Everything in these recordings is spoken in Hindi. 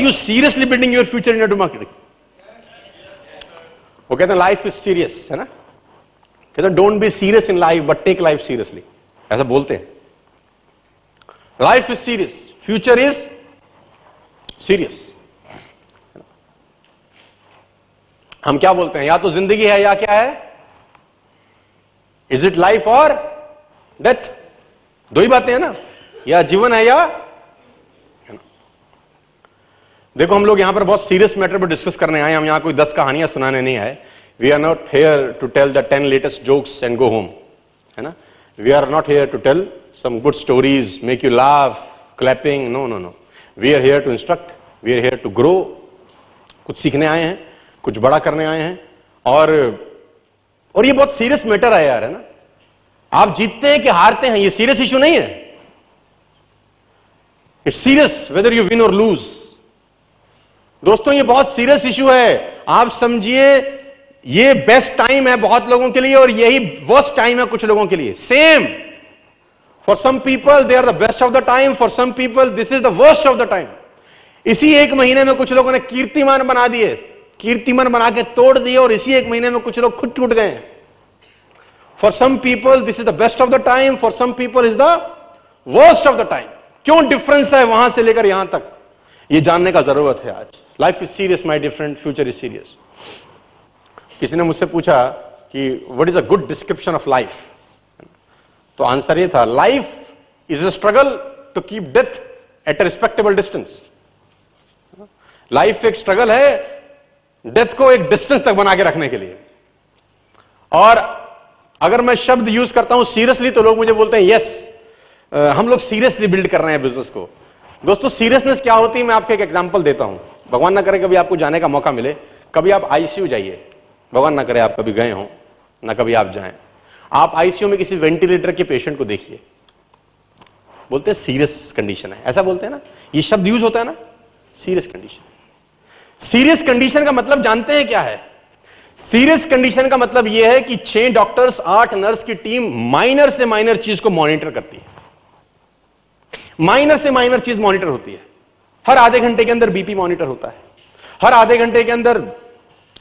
You seriously building your future in network marketing वो कहते हैं लाइफ इज़ सीरियस है ना? कहते हैं don't be serious in life but take life seriously ऐसा बोलते हैं। Life is serious future is serious हम क्या बोलते हैं? या तो ज़िंदगी है या क्या है? इज़ इट लाइफ और डेथ दो ही बातें हैं ना? या जीवन है या देखो, हम लोग यहाँ पर बहुत सीरियस मैटर पर डिस्कस करने आए हम यहाँ कोई दस कहानियाँ सुनाने नहीं आए। We are not here to tell the ten latest jokes and go home है ना? We are not here to tell some good stories make you laugh clapping no no no we are here to instruct we are here to grow कुछ सीखने आए हैं, कुछ बड़ा करने आए हैं। और और ये बहुत सीरियस मैटर है यार, है ना? आप जीतते हैं कि हारते हैं, ये सीरियस इशू नहीं है। It's serious whether you win और लूज दोस्तों, ये बहुत सीरियस इशू है। आप समझिए, ये बेस्ट टाइम है बहुत लोगों के लिए और यही वर्स्ट टाइम है कुछ लोगों के लिए। Same for some people they are the best of the time for some people this is the worst of the time इसी एक महीने में कुछ लोगों ने कीर्तिमान बना दिए। कीर्तिमान बना के तोड़ दिए और इसी एक महीने में कुछ लोग खुद टूट गए। For some people this is the best of the time for some people is the worst of the time क्यों डिफरेंस है वहाँ से लेकर यहाँ तक? ये जानने का ज़रूरत है आज। Life is serious my different future is serious किसी ने मुझसे पूछा कि what is a good description of life तो आंसर ये था life is a struggle to keep death at a respectable distance life एक स्ट्रगल है डेथ को एक डिस्टेंस तक बना के रखने के लिए। और अगर मैं शब्द यूज़ करता हूँ सीरियसली तो लोग मुझे बोलते हैं यस हम लोग सीरियसली बिल्ड कर रहे हैं बिज़नेस को। दोस्तों सीरियसनेस क्या होती है? मैं आपको एक एग्जांपल देता हूँ। भगवान ना करे कभी आपको जाने का मौका मिले, कभी आप आईसीयू जाइए। भगवान ना करे आप कभी गए हो, ना कभी आप जाएँ। आप आईसीयू में किसी वेंटिलेटर के पेशेंट को देखिए। बोलते हैं सीरियस कंडीशन है। ऐसा बोलते हैं ना, ये शब्द यूज़ होता है ना, सीरियस कंडीशन। सीरियस कंडीशन का मतलब जानते हैं क्या है? सीरियस कंडीशन का मतलब यह है कि छह डॉक्टर्स, आठ नर्स की टीम माइनर से माइनर चीज़ को मॉनिटर करती है। माइनर से माइनर चीज़ मॉनिटर होती है। हर आधे घंटे के अंदर बीपी मॉनिटर होता है। हर आधे घंटे के अंदर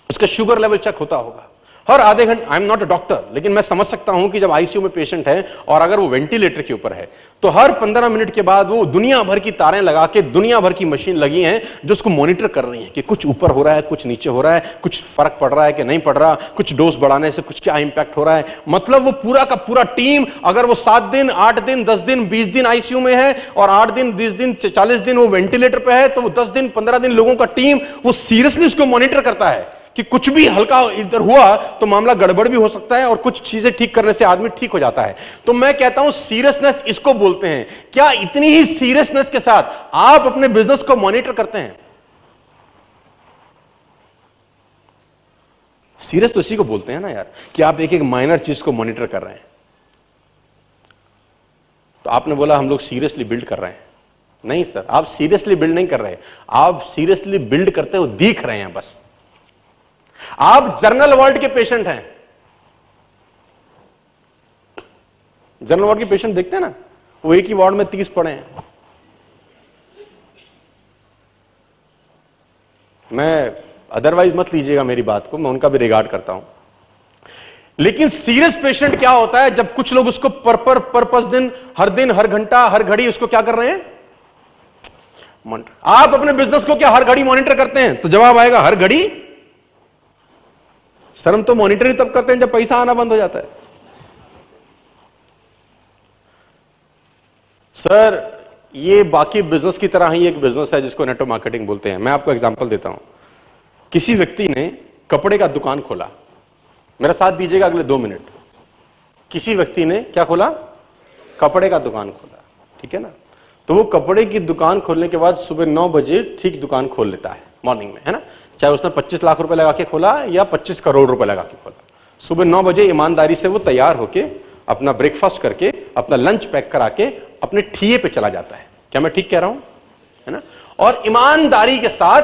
उसका शुगर लेवल चेक होता होगा। हर आधे घंटे I am not a doctor लेकिन मैं समझ सकता हूँ कि जब आईसीयू में पेशेंट है और अगर वो वेंटिलेटर के ऊपर है तो हर पंद्रह मिनट के बाद वो दुनिया भर की तारें लगा के दुनिया भर की मशीन लगी हैं जो उसको मॉनिटर कर रही हैं कि कुछ ऊपर हो रहा है, कुछ नीचे हो रहा है, कुछ फ़र्क पड़ रहा है कि नहीं पड़ रहा, कुछ डोज बढ़ाने से कुछ क्या इंपैक्ट हो रहा है। मतलब वो पूरा का पूरा टीम अगर वो सात दिन, आठ दिन, दस दिन, बीस दिन आईसीयू में है और आठ दिन, बीस दिन, चालीस दिन वो वेंटिलेटर पर है तो वो दस दिन, पंद्रह दिन लोगों का टीम वो सीरियसली उसको मॉनिटर करता है। कि कुछ भी हल्का इधर हुआ तो मामला गड़बड़ भी हो सकता है और कुछ चीज़ें ठीक करने से आदमी ठीक हो जाता है। तो मैं कहता हूँ सीरियसनेस इसको बोलते हैं। क्या इतनी ही सीरियसनेस के साथ आप अपने बिज़नेस को मॉनिटर करते हैं? सीरियस तो इसी को बोलते हैं ना यार, कि आप एक एक माइनर चीज़ को मॉनिटर कर रहे हैं। तो आपने बोला, हम लोग सीरियसली बिल्ड कर रहे हैं। नहीं सर आप सीरियसली बिल्ड नहीं कर रहे। आप सीरियसली बिल्ड करते हो, दिख रहे हैं बस। आप जर्नल वार्ड के पेशेंट हैं। जनरल वार्ड के पेशेंट देखते हैं ना, वो एक ही वार्ड में तीस पड़े हैं। मैं अदरवाइज़ मत लीजिएगा मेरी बात को, मैं उनका भी रिगार्ड करता हूँ। लेकिन सीरियस पेशेंट क्या होता है, जब कुछ लोग उसको पर पर पर्पस दिन, हर दिन, हर घंटा, हर घड़ी उसको क्या कर रहे हैं? आप अपने बिज़नेस को क्या हर घड़ी मॉनिटर करते हैं? तो जवाब आएगा, हर घड़ी सर हम तो मॉनिटरिंग तब करते हैं जब पैसा आना बंद हो जाता है। सर ये बाकी बिज़नेस की तरह ही एक बिज़नेस है जिसको नेटवर्क मार्केटिंग बोलते हैं। मैं आपको एग्जांपल देता हूँ। किसी व्यक्ति ने कपड़े का दुकान खोला। मेरा साथ दीजिएगा अगले दो मिनट। किसी व्यक्ति ने क्या खोला? कपड़े का दुकान खोला। ठीक है ना? तो वो कपड़े की दुकान खोलने के बाद सुबह नौ बजे ठीक दुकान खोल लेता है मॉर्निंग में, है ना? चाहे उसने 25 लाख रुपए लगा के खोला या 25 करोड़ रुपए लगा के खोला। सुबह नौ बजे ईमानदारी से वो तैयार होके अपना ब्रेकफास्ट करके, अपना लंच पैक करा के अपने ठीए पे चला जाता है। क्या मैं ठीक कह रहा हूँ? है ना? और ईमानदारी के साथ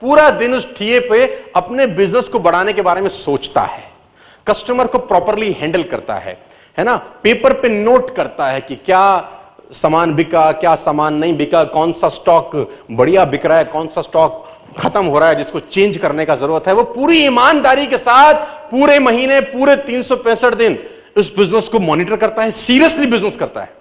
पूरा दिन उस ठीए पे अपने बिज़नेस को बढ़ाने के बारे में सोचता है। कस्टमर को प्रॉपरली हैंडल करता है। है ना? पेपर पे नोट करता है कि क्या सामान बिका, क्या सामान नहीं बिका, कौन सा स्टॉक बढ़िया बिक रहा है, कौन सा स्टॉक खत्म हो रहा है, जिसको चेंज करने का ज़रूरत है, वो पूरी ईमानदारी के साथ पूरे महीने, पूरे तीन सौ पैंसठ दिन उस बिज़नेस को मॉनिटर करता है सीरियसली बिज़नेस करता है।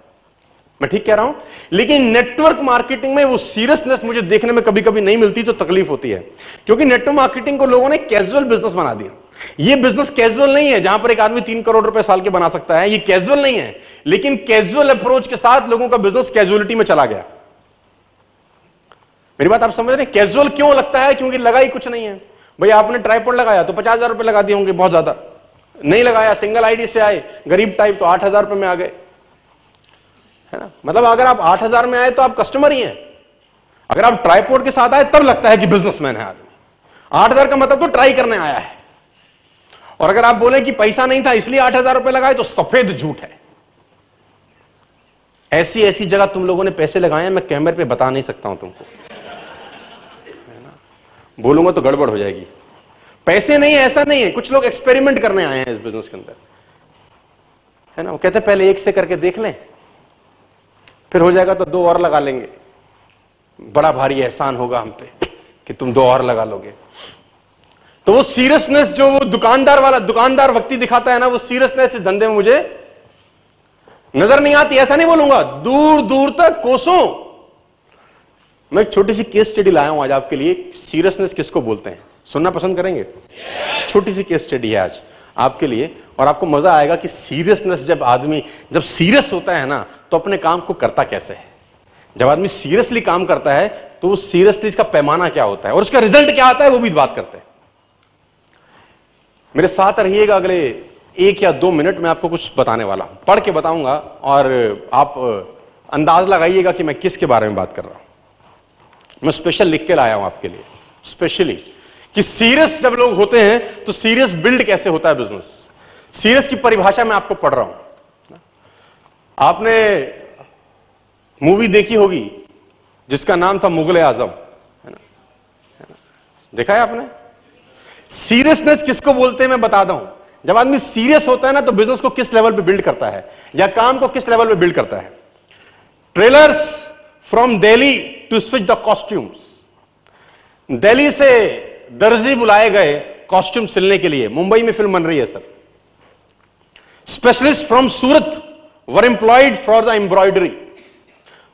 मैं ठीक कह रहा हूँ? लेकिन नेटवर्क मार्केटिंग में वो सीरियसनेस मुझे देखने में कभी कभी नहीं मिलती तो तकलीफ़ होती है। क्योंकि नेटवर्क मार्केटिंग को लोगों ने कैजुअल बिज़नेस बना दिया। ये बिज़नेस कैजुअल नहीं है, जहाँ पर एक आदमी तीन करोड़ रुपए साल के बना सकता है, ये कैजुअल नहीं है। लेकिन कैजुअल अप्रोच के साथ लोगों का बिज़नेस कैजुअलिटी में चला गया। मेरी बात आप समझ रहे हैं? कैजुअल क्यों लगता है? क्योंकि लगा ही कुछ नहीं है। भाई आपने ट्राईपोर्ड लगाया तो पचास हज़ार रुपए लगा दिए होंगे, बहुत ज़्यादा। नहीं लगाया सिंगल आईडी से आए, गरीब टाइप तो आठ हज़ार रुपए में आ गए। है ना? मतलब अगर आप आठ हज़ार में आए तो आप कस्टमर ही हैं। अगर आप ट्राईपोर्ड के साथ आए, तब लगता है कि बिजनेसमैन है आदमी। आठ हज़ार का मतलब तो ट्राई करने आया है। और अगर आप बोले कि पैसा नहीं था, इसलिए आठ हज़ार रुपए लगाए तो सफ़ेद झूठ है। ऐसी ऐसी जगह तुम लोगों ने पैसे लगाए मैं कैमरे पे बता नहीं सकता हूँ तुमको। बोलूँगा तो गड़बड़ हो जाएगी। पैसे नहीं है, ऐसा नहीं है। कुछ लोग एक्सपेरिमेंट करने आए हैं इस बिज़नेस के अंदर। है ना? वो कहते पहले एक से करके देख लें, फिर हो जाएगा तो दो और लगा लेंगे। बड़ा भारी एहसान होगा हम पे कि तुम दो और लगा लोगे। तो वो सीरियसनेस जो वो दुकानदार वाला, दुकानदार व्यक्ति दिखाता है ना, वो सीरियसनेस धंधे में मुझे नज़र नहीं आती। ऐसा नहीं बोलूँगा दूर दूर तक कोसों मैं एक छोटी सी केस स्टडी लाया हूँ आज आपके लिए। सीरियसनेस किसको बोलते हैं? सुनना पसंद करेंगे? छोटी सी केस स्टडी है आज आपके लिए, और आपको मज़ा आएगा कि सीरियसनेस जब आदमी, जब सीरियस होता है ना तो अपने काम को करता कैसे है? जब आदमी सीरियसली काम करता है तो वो सीरियसली इसका पैमाना क्या होता है? और उसका रिज़ल्ट क्या आता है, वो भी बात करते हैं। मेरे साथ रहिएगा अगले एक या दो मिनट, में आपको कुछ बताने वाला हूँ। पढ़ के बताऊँगा, और आप अंदाज लगाइएगा कि मैं किसके बारे में बात कर रहा हूँ। मैं स्पेशल लिख के लाया हूँ आपके लिए। स्पेशली कि सीरियस जब लोग होते हैं तो सीरियस बिल्ड कैसे होता है बिज़नेस सीरियस की परिभाषा मैं आपको पढ़ रहा हूँ। आपने मूवी देखी होगी, जिसका नाम था मुगल आज़म। देखा है आपने? सीरियसनेस किसको बोलते हैं मैं बता हूँ जब आदमी सीरियस होता है ना तो बिज़नेस को किस लेवल पे बिल्ड करता है? या काम को किस लेवल पे बिल्ड करता है? ट्रेलर्स फ्रॉम दिल्ली टू स्विच द कॉस्ट्यूम्स दिल्ली से दर्जी बुलाए गए कॉस्ट्यूम सिलने के लिए। मुंबई में फ़िल्म बन रही है sir specialist from Surat were employed for the embroidery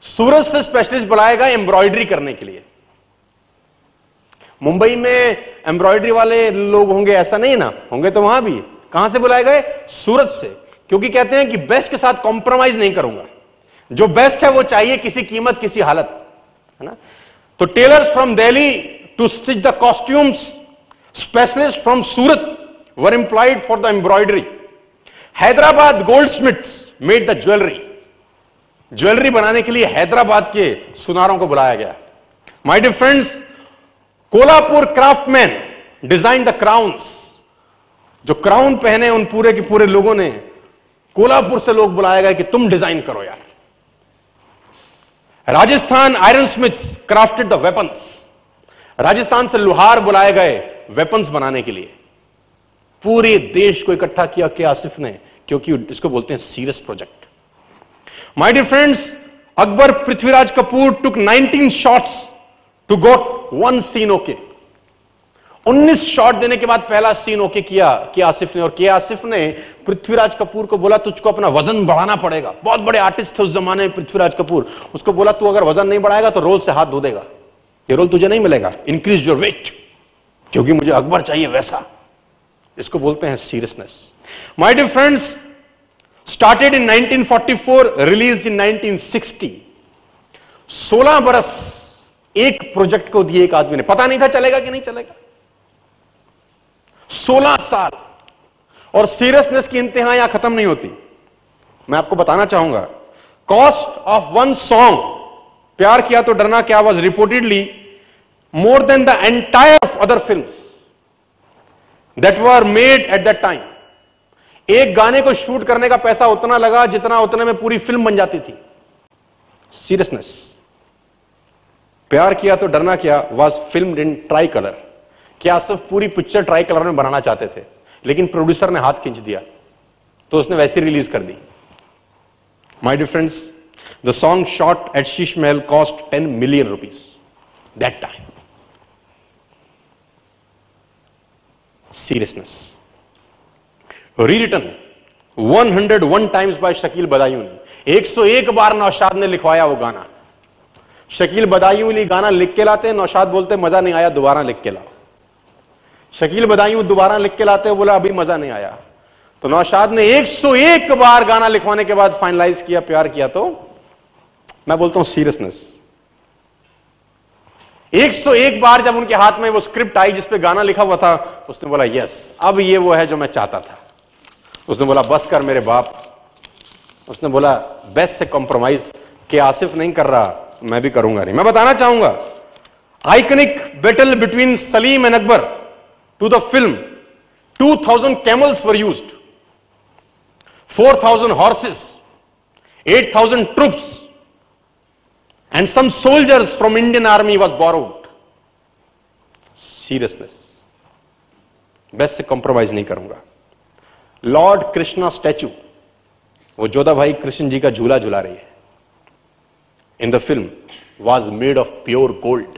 Surat से स्पेशलिस्ट बुलाए गए एम्ब्रॉयडरी करने के लिए। मुंबई में एम्ब्रॉयडरी वाले लोग होंगे, ऐसा नहीं ना? होंगे तो वहाँ भी। कहाँ से बुलाए गए? सूरत से। क्योंकि कहते हैं कि बेस्ट के साथ कॉम्प्रोमाइज नहीं करूँगा। जो बेस्ट है वो चाहिए किसी कीमत, किसी हालत। है ना? तो tailors from Delhi to stitch the costumes specialist from Surat were employed for the embroidery. Hyderabad gold made made the jewellery jewellery बनाने के लिए हैदराबाद के सुनारों को बुलाया गया। My dear friends Kolhapur craftsman design the crowns जो क्राउन पहने उन पूरे के पूरे लोगों ने कोलापुर से लोग बुलाया गया कि तुम डिज़ाइन करो यार। Rajasthan iron smiths crafted the weapons Rajasthan से लुहार बुलाए गए वेपन्स बनाने के लिए। पूरे देश को इकट्ठा किया के आसिफ ने? क्योंकि इसको बोलते हैं serious project my dear friends Akbar Prithviraj Kapoor took 19 shots to got one scene okay 19 shot देने के बाद पहला सीन ओके किया, के आसिफ ने, और के आसिफ ने पृथ्वीराज कपूर को बोला, तुझको अपना वज़न बढ़ाना पड़ेगा। बहुत बड़े आर्टिस्ट थे उस जमाने में, पृथ्वीराज कपूर। उसको बोला, तू अगर वज़न नहीं बढ़ाएगा तो रोल से हाथ धो देगा। ये रोल तुझे नहीं मिलेगा। इंक्रीज योर वेट क्योंकि मुझे अकबर चाहिए वैसा। इसको बोलते हैं seriousness my dear friends started in 1944 release in 1960 16 बरस एक प्रोजेक्ट को दिए एक आदमी ने। पता नहीं था चलेगा कि नहीं चलेगा। 16 साल। और सीरियसनेस की इंतहा यहाँ खत्म नहीं होती। मैं आपको बताना चाहूँगा कॉस्ट ऑफ़ वन सॉन्ग प्यार किया तो डरना क्या was reportedly more than the entire of other film that were made at that time एक गाने को शूट करने का पैसा उतना लगा जितना उतने में पूरी फ़िल्म बन जाती थी। सीरियसनेस प्यार किया तो डरना क्या was film in tri colour क्या सिर्फ़ पूरी पिक्चर ट्राई कलर में बनाना चाहते थे लेकिन प्रोड्यूसर ने हाथ खींच दिया तो उसने वैसे रिलीज़ कर दी my difference The song shot at Shish Mahal cost 10 million rupees that time. Seriousness. Rewritten 101 times by Shakil Badayuni. 101 बार नौशाद ने लिखवाया वो गाना शकील बदायूं गाना लिख के लाते, नौशाद बोलते, मज़ा नहीं आया, दोबारा लिख के लाओ शकील बदायूं दोबारा लिख के लाते बोला, अभी मज़ा नहीं आया। तो नौशाद ने 101 बार गाना लिखवाने के बाद फाइनलाइज किया, प्यार किया। तो मैं बोलता हूँ सीरियसनेस 101 बार जब उनके हाथ में वो स्क्रिप्ट आई जिसपे गाना लिखा हुआ था, उसने बोला यस अब ये वो है जो मैं चाहता था। उसने बोला, बस कर मेरे बाप। उसने बोला बेस्ट से कॉम्प्रोमाइज के आसिफ नहीं कर रहा, मैं भी करूँगा नहीं। मैं बताना चाहूँगा iconic battle between Salim and Akbar. To the film 2000 camels were used 4000 horses 8000 troops, and some soldiers from indian army was borrowed. Seriousness. Best से कॉम्प्रोमाइज नहीं करूँगा. लॉर्ड कृष्णा स्टैचू वो जोधा भाई कृष्ण जी का झूला झूला रही है. In the film was made of pure gold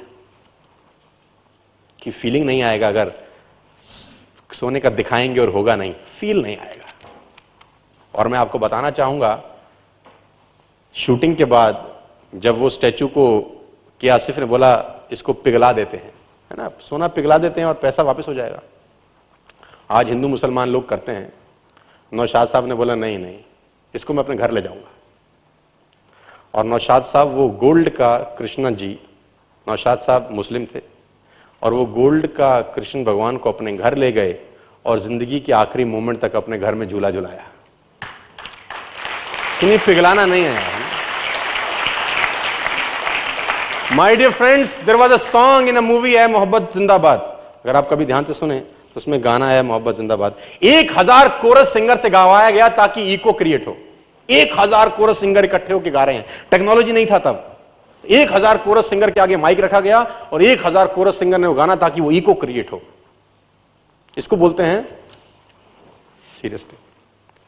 की फीलिंग नहीं आएगा अगर सोने का दिखाएँगे और होगा नहीं फील नहीं आएगा। और मैं आपको बताना चाहूँगा शूटिंग के बाद जब वो स्टैचू को के आसिफ ने बोला, इसको पिघला देते हैं, है ना? सोना पिघला देते हैं और पैसा वापस हो जाएगा। आज हिंदू मुसलमान लोग करते हैं। नौशाद साहब ने बोला, नहीं नहीं, इसको मैं अपने घर ले जाऊँगा। और नौशाद साहब, वो गोल्ड का कृष्णा जी, नौशाद साहब मुस्लिम थे। और वो गोल्ड का कृष्ण भगवान को अपने घर ले गए और ज़िंदगी के आखिरी मोमेंट तक अपने घर में झूला झुलाया। पिघलाना नहीं है my dear friends there was a song in a movie है मोहब्बत जिंदाबाद। अगर आप कभी ध्यान से सुने तो उसमें गाना है मोहब्बत जिंदाबाद। एक हज़ार कोरस सिंगर से गवाया गया ताकि इको क्रिएट हो। एक हज़ार कोरस सिंगर इकट्ठे होकर गा रहे हैं। टेक्नोलॉजी नहीं था तब। एक हज़ार कोरस सिंगर के आगे माइक रखा गया और एक हज़ार कोरस सिंगर ने वो गाना ताकि वो इको क्रिएट हो। इसको बोलते हैं seriously.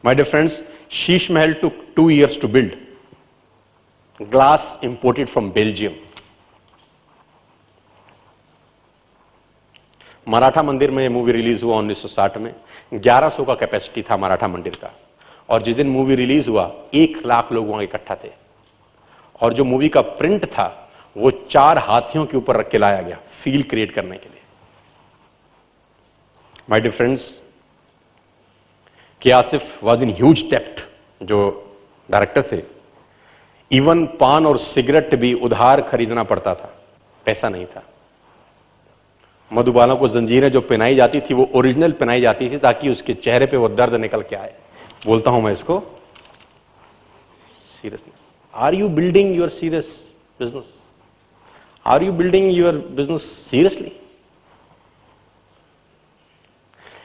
My dear friends Sheesh Mahal took two years to build glass imported from Belgium Maratha Mandir में मूवी रिलीज़ हुआ 1960 में। 1100 का कैपेसिटी था मराठा मंदिर का। और जिस दिन मूवी रिलीज़ हुआ, एक लाख लोग वहाँ इकट्ठा थे। और जो मूवी का प्रिंट था, वो चार हाथियों के ऊपर रख के लाया गया फील क्रिएट करने के लिए। My dear friends K Asif was in huge डेप्ट जो डायरेक्टर थे इवन पान और सिगरेट भी उधार खरीदना पड़ता था, पैसा नहीं था। मधुबाला को जंजीरें जो पहनाई जाती थी, वो ओरिजिनल पहनाई जाती थी, ताकि उसके चेहरे पे वो दर्द निकल के आए। बोलता हूँ मैं इसको seriousness are you building your serious business are you building your business seriously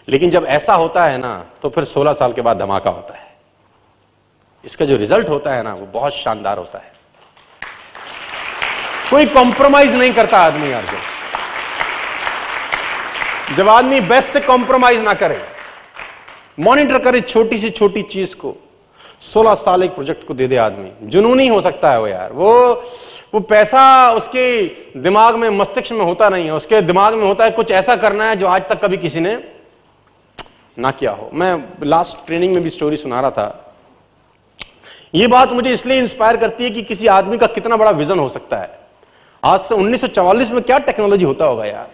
लेकिन जब ऐसा होता है ना तो फिर 16 साल के बाद धमाका होता है। इसका जो रिज़ल्ट होता है ना, वो बहुत शानदार होता है। कोई कॉम्प्रोमाइज नहीं करता आदमी यार जो। जब आदमी बेस्ट से कॉम्प्रोमाइज ना करे मॉनिटर करे छोटी सी छोटी चीज़ को 16 साल एक प्रोजेक्ट को दे दे आदमी। जुनूनी हो सकता है वो यार। वो वो पैसा उसके दिमाग में, मस्तिष्क में होता नहीं है। उसके दिमाग में होता है, कुछ ऐसा करना है जो आज तक कभी किसी ने ना किया हो। मैं लास्ट ट्रेनिंग में भी स्टोरी सुना रहा था। ये बात मुझे इसलिए इंस्पायर करती है कि किसी आदमी का कितना बड़ा विजन हो सकता है। आज से 1944 में क्या टेक्नोलॉजी होता होगा यार?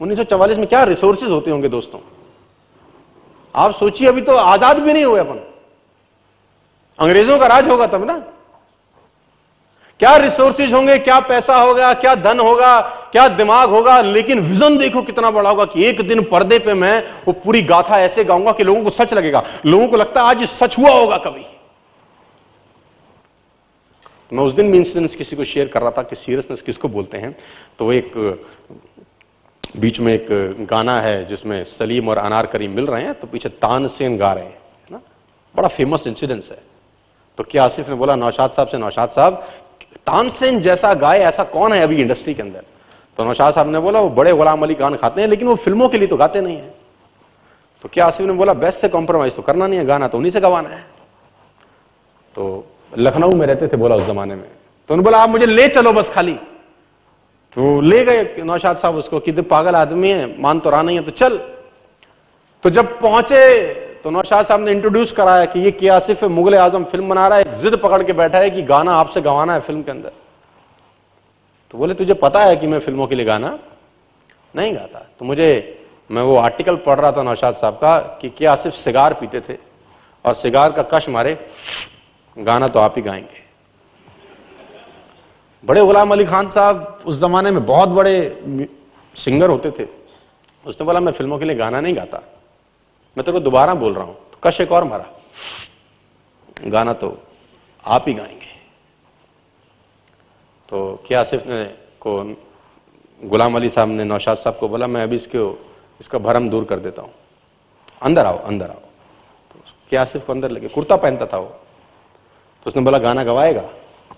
1944 में क्या रिसोर्सेज होते होंगे दोस्तों? आप सोचिए, अभी तो आज़ाद भी नहीं हुए अपन। अंग्रेज़ों का राज होगा तब ना। क्या रिसोर्सेज होंगे, क्या पैसा होगा, क्या धन होगा, क्या दिमाग होगा, लेकिन विजन देखो कितना बड़ा होगा कि एक दिन पर्दे पे मैं वो पूरी गाथा ऐसे गाऊँगा कि लोगों को सच लगेगा। लोगों को लगता है आज सच हुआ होगा कभी। मैं उस दिन भी इंसिडेंस किसी को शेयर कर रहा था कि सीरियसनेस किसको बोलते हैं। तो एक, बीच में एक गाना है जिसमें सलीम और अनार करीम मिल रहे हैं तो पीछे तानसेन गा रहे हैं ना। बड़ा फ़ेमस इंसिडेंस है। तो क्या आसिफ ने बोला, नौशाद साहब से, नौशाद साहब, तानसेन जैसा गाय ऐसा कौन है अभी इंडस्ट्री के अंदर? तो नौशाद साहब ने बोला, वो बड़े गुलाम अली गान खाते हैं, लेकिन वो फ़िल्मों के लिए तो गाते नहीं है। तो क्या आसिफ ने बोला बेस्ट से कॉम्प्रोमाइज तो करना नहीं है, गाना तो उन्हीं से गवाना है। तो लखनऊ में रहते थे बोला उस जमाने में। तो उन्होंने बोला, आप मुझे ले चलो बस खाली। तो ले गए नौशाद साहब उसको कि पागल आदमी है, मान तो रहा नहीं है तो चल। तो जब पहुँचे तो नौशाद साहब ने इंट्रोड्यूस कराया कि ये क्या सिर्फ़ मुगल आज़म फ़िल्म बना रहा है जिद पकड़ के बैठा है कि गाना आपसे गवाना है फ़िल्म के अंदर। तो बोले, तुझे पता है कि मैं फ़िल्मों के लिए गाना नहीं गाता? तो मुझे, मैं वो आर्टिकल पढ़ रहा था नौशाद साहब का कि क्या सिर्फ़ सिगार पीते थे और सिगार का कश मारे, गाना तो आप ही गाएँगे। बड़े गुलाम अली खान साहब उस जमाने में बहुत बड़े सिंगर होते थे। उसने बोला, मैं फ़िल्मों के लिए गाना नहीं गाता। मैं तेरे को दोबारा बोल रहा हूँ। तो कश एक और मारा। गाना तो आप ही गाएँगे। तो क्या आसिफ ने को गुलाम अली साहब ने, नौशाद साहब को बोला, मैं अभी इसको, इसका भरम दूर कर देता हूँ। अंदर आओ अंदर आओ। तो क्या आसिफ को अंदर लगे कुर्ता पहनता था वो। तो उसने बोला, गाना गवाएगा?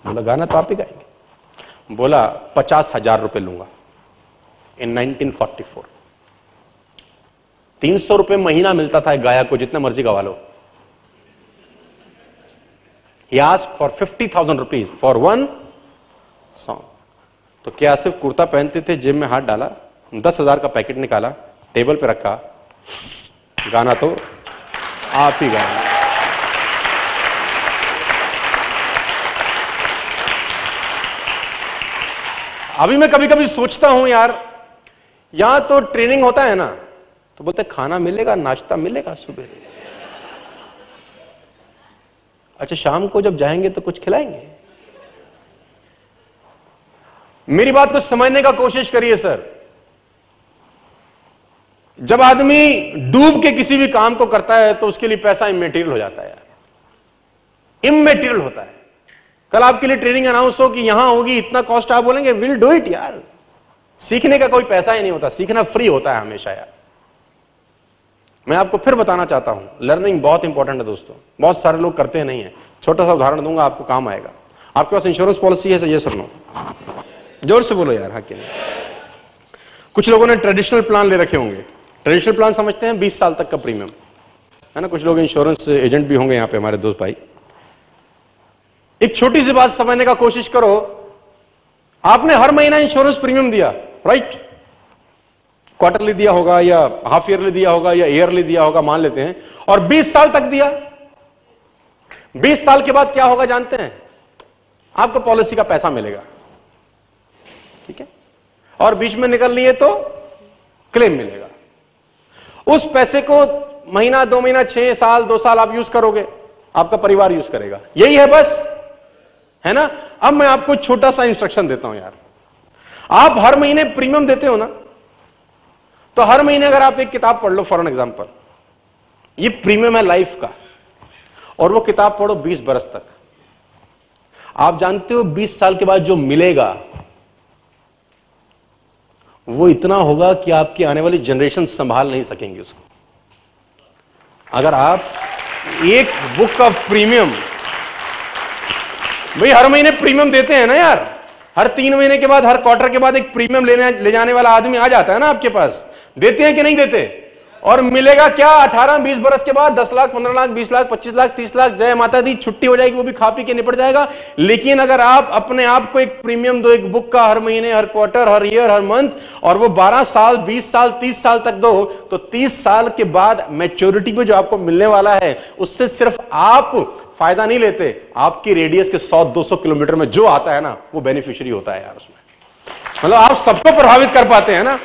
बोला, गाना तो आप ही गाएँगे। बोला, पचास हज़ार रुपए लूँगा। इन 1944 तीन सौ रुपए महीना मिलता था गायक को, जितना मर्ज़ी गवा लो। For fifty thousand rupees for one song तो क्या सिर्फ़ कुर्ता पहनते थे, जेब में हाथ डाला, दस हज़ार का पैकेट निकाला, टेबल पे रखा, गाना तो आप ही गाना। अभी मैं कभी कभी सोचता हूँ यार, यहाँ तो ट्रेनिंग होता है ना तो बोलते, खाना मिलेगा, नाश्ता मिलेगा सुबह. अच्छा शाम को जब जाएँगे तो कुछ खिलाएँगे? मेरी बात को समझने का कोशिश करिए, सर। जब आदमी डूब के किसी भी काम को करता है तो उसके लिए पैसा इमेटीरियल हो जाता है। इमेटीरियल होता है। कल आपके लिए ट्रेनिंग अनाउंस हो कि यहाँ होगी, इतना कॉस्ट आप बोलेंगे विल डू इट यार. सीखने का कोई पैसा ही नहीं होता। सीखना फ्री होता है हमेशा, यार। मैं आपको फिर बताना चाहता हूँ लर्निंग बहुत इंपॉर्टेंट है दोस्तों। बहुत सारे लोग करते नहीं है। छोटा सा उदाहरण दूँगा, आपको काम आएगा। आपके पास इंश्योरेंस पॉलिसी है ये सुनो। ज़ोर से बोलो यार हाँ कुछ लोगों ने ट्रेडिशनल प्लान ले रखे होंगे। ट्रेडिशनल प्लान समझते हैं 20 साल तक का प्रीमियम है ना, कुछ लोग इंश्योरेंस एजेंट भी होंगे यहाँ पे, हमारे दोस्त भाई। एक छोटी सी बात समझने का कोशिश करो। आपने हर महीना इंश्योरेंस प्रीमियम दिया राइट क्वार्टरली दिया होगा या हाफ़ ईयरली दिया होगा या ईयरली दिया होगा, मान लेते हैं। और 20 साल तक दिया। 20 साल के बाद क्या होगा जानते हैं? आपको पॉलिसी का पैसा मिलेगा। ठीक है? और बीच में निकल लिए तो क्लेम मिलेगा। उस पैसे को महीना, दो महीना, छह साल, दो साल आप यूज़ करोगे। आपका परिवार यूज़ करेगा। यही है बस। है ना? अब मैं आपको छोटा सा इंस्ट्रक्शन देता हूँ यार। आप हर महीने प्रीमियम देते हो ना? तो हर महीने अगर आप एक किताब पढ़ लो, फॉर एन एग्ज़ाम्पल, ये प्रीमियम है लाइफ का, और वो किताब पढ़ो 20 बरस तक। आप जानते हो 20 साल के बाद जो मिलेगा, वो इतना होगा कि आपकी आने वाली जनरेशन संभाल नहीं सकेंगे उसको। अगर आप एक बुक का प्रीमियम, भाई हर महीने प्रीमियम देते हैं ना यार, हर तीन महीने के बाद, हर क्वार्टर के बाद एक प्रीमियम लेने, ले जाने वाला आदमी आ जाता है ना आपके पास। देते हैं कि नहीं देते? और मिलेगा क्या? 18 20 बरस के बाद 10 लाख 15 लाख 20 लाख 25 लाख 30 लाख, जय माता दी, छुट्टी हो जाएगी, वो भी खा पी के निपट जाएगा। लेकिन अगर आप अपने आप को एक प्रीमियम दो, एक बुक का हर महीने, हर क्वार्टर हर ईयर हर मंथ और वो 12 साल 20 साल 30 साल तक दो तो 30 साल के बाद मेच्योरिटी पे जो आपको मिलने वाला है, उससे सिर्फ़ आप फ़ायदा नहीं लेते। आपकी रेडियस के 100 200 किलोमीटर में जो आता है ना, वो बेनिफिशरी होता है यार उसमें। मतलब आप सबको प्रभावित कर पाते हैं ना।